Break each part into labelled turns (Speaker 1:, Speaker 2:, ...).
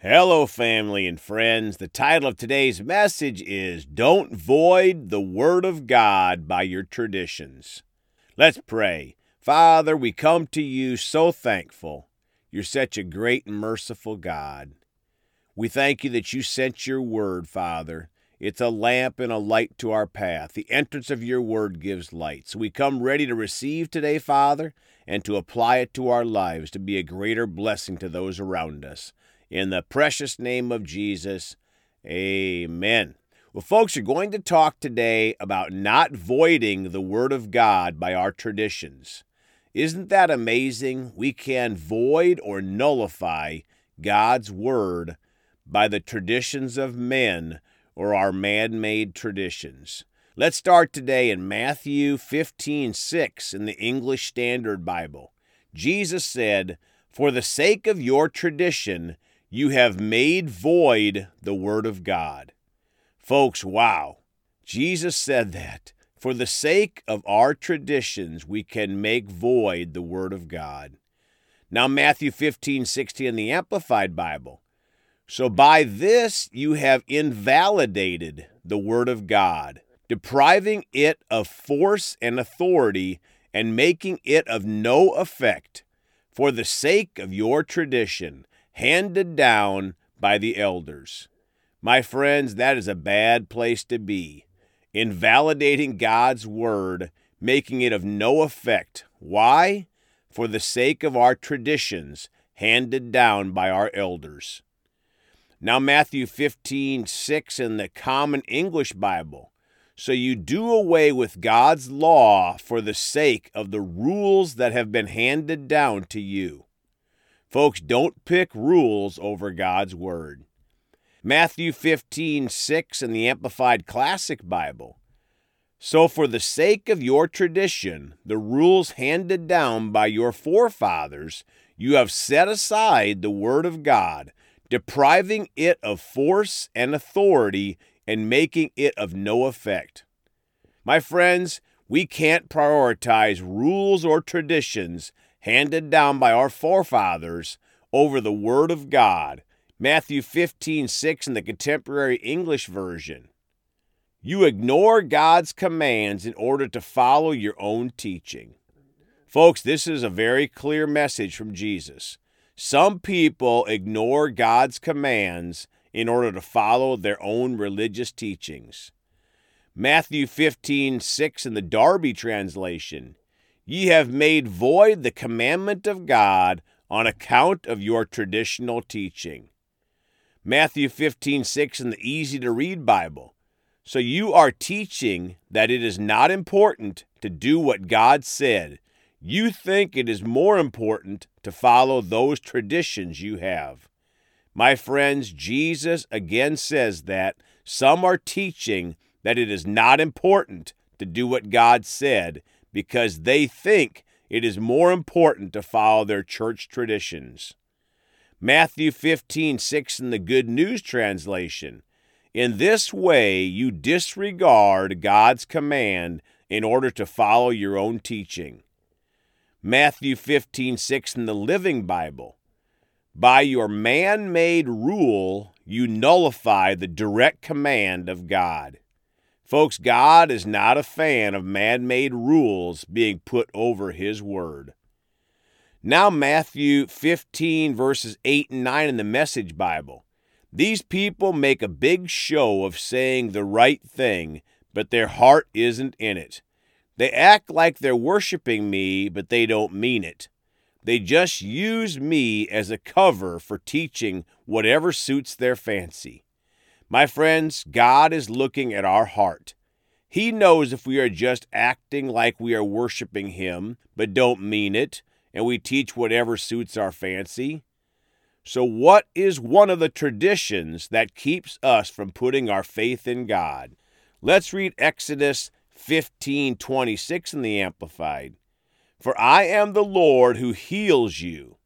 Speaker 1: Hello, family and friends. The title of today's message is Don't Void the Word of God by Your Traditions. Let's pray. Father, we come to you so thankful. You're such a great and merciful God. We thank you that you sent your word, Father. It's a lamp and a light to our path. The entrance of your word gives light. So we come ready to receive today, Father, and to apply it to our lives to be a greater blessing to those around us. In the precious name of Jesus, amen. Well, folks, we're going to talk today about not voiding the Word of God by our traditions. Isn't that amazing? We can void or nullify God's Word by the traditions of men or our man made traditions. Let's start today in Matthew 15 6 in the English Standard Bible. Jesus said, For the sake of your tradition, you have made void the Word of God. Folks, wow. Jesus said that. For the sake of our traditions, we can make void the Word of God. Now, Matthew 15, 16 in the Amplified Bible. So by this you have invalidated the Word of God, depriving it of force and authority, and making it of no effect, for the sake of your tradition handed down by the elders. My friends, that is a bad place to be. Invalidating God's word, making it of no effect. Why? For the sake of our traditions handed down by our elders. Now, Matthew 15, 6 in the Common English Bible. So you do away with God's law for the sake of the rules that have been handed down to you. Folks, don't pick rules over God's Word. Matthew 15, 6 in the Amplified Classic Bible. So, for the sake of your tradition, the rules handed down by your forefathers, you have set aside the Word of God, depriving it of force and authority and making it of no effect. My friends, we can't prioritize rules or traditions handed down by our forefathers over the Word of God. Matthew 15, 6 in the Contemporary English Version. You ignore God's commands in order to follow your own teaching. Folks, this is a very clear message from Jesus. Some people ignore God's commands in order to follow their own religious teachings. Matthew 15, 6 in the Darby translation. Ye have made void the commandment of God on account of your traditional teaching. Matthew 15, 6 in the easy to read Bible. So you are teaching that it is not important to do what God said. You think it is more important to follow those traditions you have. My friends, Jesus again says that some are teaching that it is not important to do what God said because they think it is more important to follow their church traditions. Matthew 15, 6 in the Good News Translation. In this way, you disregard God's command in order to follow your own teaching. Matthew 15, 6 in the Living Bible. By your man made rule, you nullify the direct command of God. Folks, God is not a fan of man made rules being put over His Word. Now, Matthew 15, verses 8 and 9 in the Message Bible. These people make a big show of saying the right thing, but their heart isn't in it. They act like they're worshiping me, but they don't mean it. They just use me as a cover for teaching whatever suits their fancy. My friends, God is looking at our heart. He knows if we are just acting like we are worshiping Him, but don't mean it, and we teach whatever suits our fancy. So, what is one of the traditions that keeps us from putting our faith in God? Let's read Exodus 15 26 in the Amplified. For I am the Lord who heals you.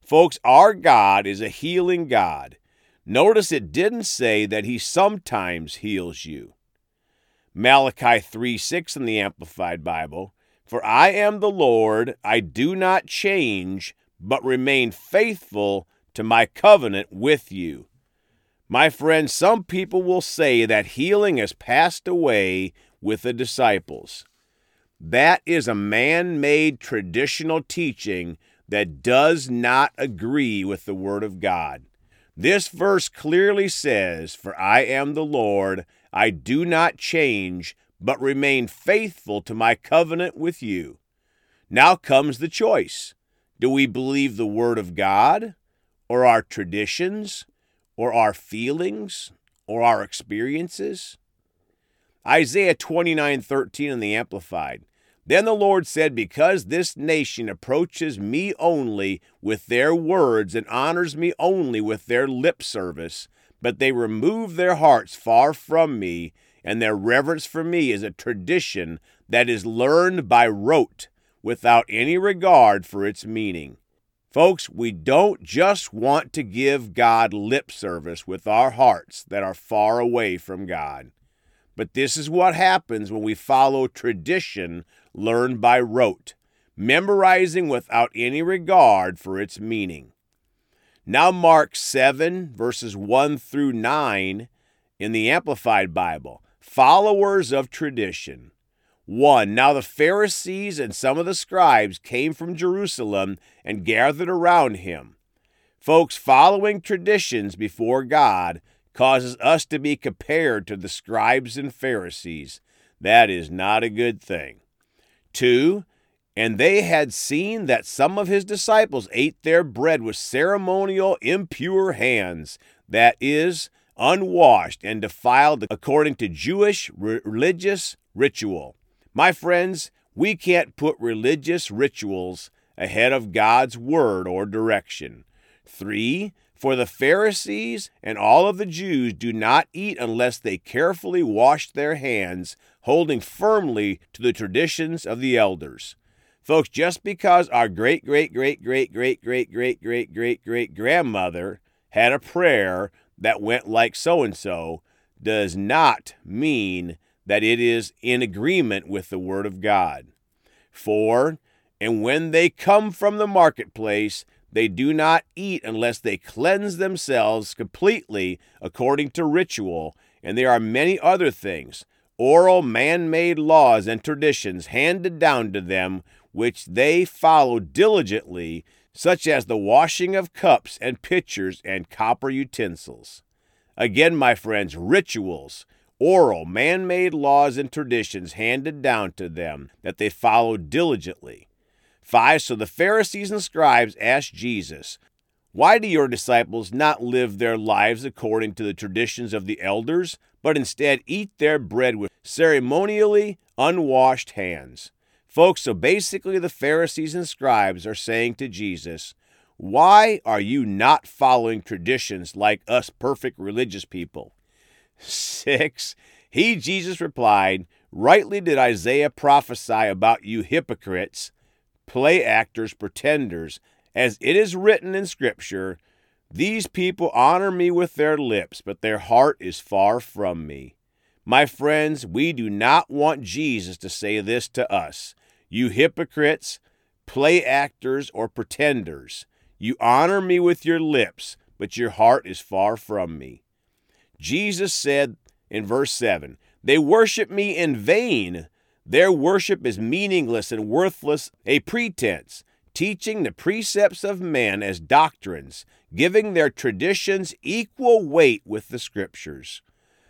Speaker 1: Folks, our God is a healing God. Notice it didn't say that he sometimes heals you. Malachi 3 6 in the Amplified Bible. For I am the Lord, I do not change, but remain faithful to my covenant with you. My friends, some people will say that healing has passed away with the disciples. That is a man made traditional teaching that does not agree with the Word of God. This verse clearly says, For I am the Lord, I do not change, but remain faithful to my covenant with you. Now comes the choice. Do we believe the Word of God, or our traditions, or our feelings, or our experiences? Isaiah 29:13 in the Amplified. Then the Lord said, Because this nation approaches me only with their words and honors me only with their lip service, but they remove their hearts far from me, and their reverence for me is a tradition that is learned by rote without any regard for its meaning. Folks, we don't just want to give God lip service with our hearts that are far away from God. But this is what happens when we follow tradition learned by rote, memorizing without any regard for its meaning. Now, Mark 7, verses 1 through 9 in the Amplified Bible. Followers of tradition. 1. Now the Pharisees and some of the scribes came from Jerusalem and gathered around him. Folks, following traditions before God causes us to be compared to the scribes and Pharisees. That is not a good thing. Two, and they had seen that some of his disciples ate their bread with ceremonial impure hands, that is, unwashed and defiled according to Jewish religious ritual. My friends, we can't put religious rituals ahead of God's word or direction. Three, for the Pharisees and all of the Jews do not eat unless they carefully wash their hands, holding firmly to the traditions of the elders. Folks, just because our great, great, great, great, great, great, great, great, great, great grandmother had a prayer that went like so and so does not mean that it is in agreement with the Word of God. For, and when they come from the marketplace, they do not eat unless they cleanse themselves completely according to ritual, and there are many other things, oral man made laws and traditions handed down to them, which they follow diligently, such as the washing of cups and pitchers and copper utensils. Again, my friends, rituals, oral man made laws and traditions handed down to them that they follow diligently. 5. So the Pharisees and scribes asked Jesus, Why do your disciples not live their lives according to the traditions of the elders, but instead eat their bread with ceremonially unwashed hands? Folks, so basically the Pharisees and scribes are saying to Jesus, Why are you not following traditions like us perfect religious people? 6. He, Jesus, replied, Rightly did Isaiah prophesy about you hypocrites play actors, pretenders. As it is written in Scripture, these people honor me with their lips, but their heart is far from me. My friends, we do not want Jesus to say this to us. You hypocrites, play actors, or pretenders. You honor me with your lips, but your heart is far from me. Jesus said in verse 7 They worship me in vain. Their worship is meaningless and worthless, a pretense, teaching the precepts of men as doctrines, giving their traditions equal weight with the scriptures.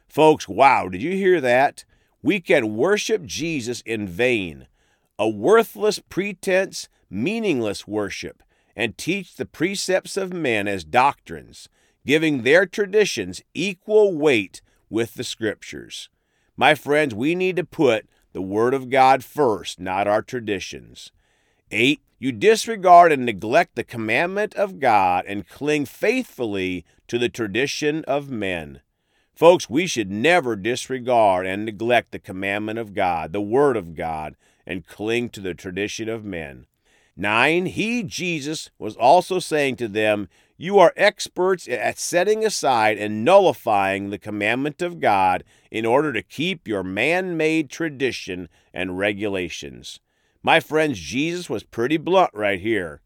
Speaker 1: Folks, wow, did you hear that? We can worship Jesus in vain, a worthless pretense, meaningless worship, and teach the precepts of men as doctrines, giving their traditions equal weight with the scriptures. My friends, we need to put the Word of God first, not our traditions. 8. You disregard and neglect the commandment of God and cling faithfully to the tradition of men. Folks, we should never disregard and neglect the commandment of God, the Word of God, and cling to the tradition of men. 9. He, Jesus, was also saying to them, You are experts at setting aside and nullifying the commandment of God in order to keep your man made tradition and regulations. My friends, Jesus was pretty blunt right here.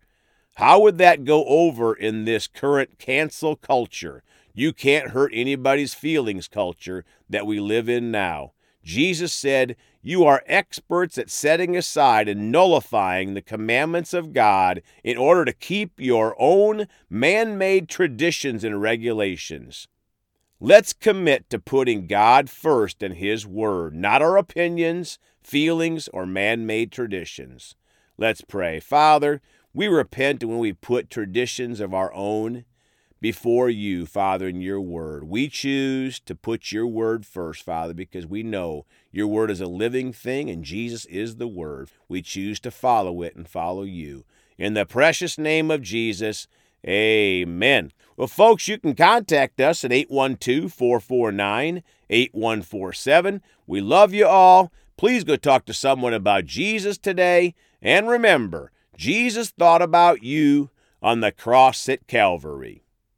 Speaker 1: How would that go over in this current cancel culture? You can't hurt anybody's feelings culture that we live in now. Jesus said, You are experts at setting aside and nullifying the commandments of God in order to keep your own man made traditions and regulations. Let's commit to putting God first and His Word, not our opinions, feelings, or man made traditions. Let's pray. Father, we repent when we put traditions of our own before you, Father, in your word. We choose to put your word first, Father, because we know your word is a living thing and Jesus is the word. We choose to follow it and follow you. In the precious name of Jesus, amen. Well, folks, you can contact us at 812 449 8147. We love you all. Please go talk to someone about Jesus today. And remember, Jesus thought about you on the cross at Calvary.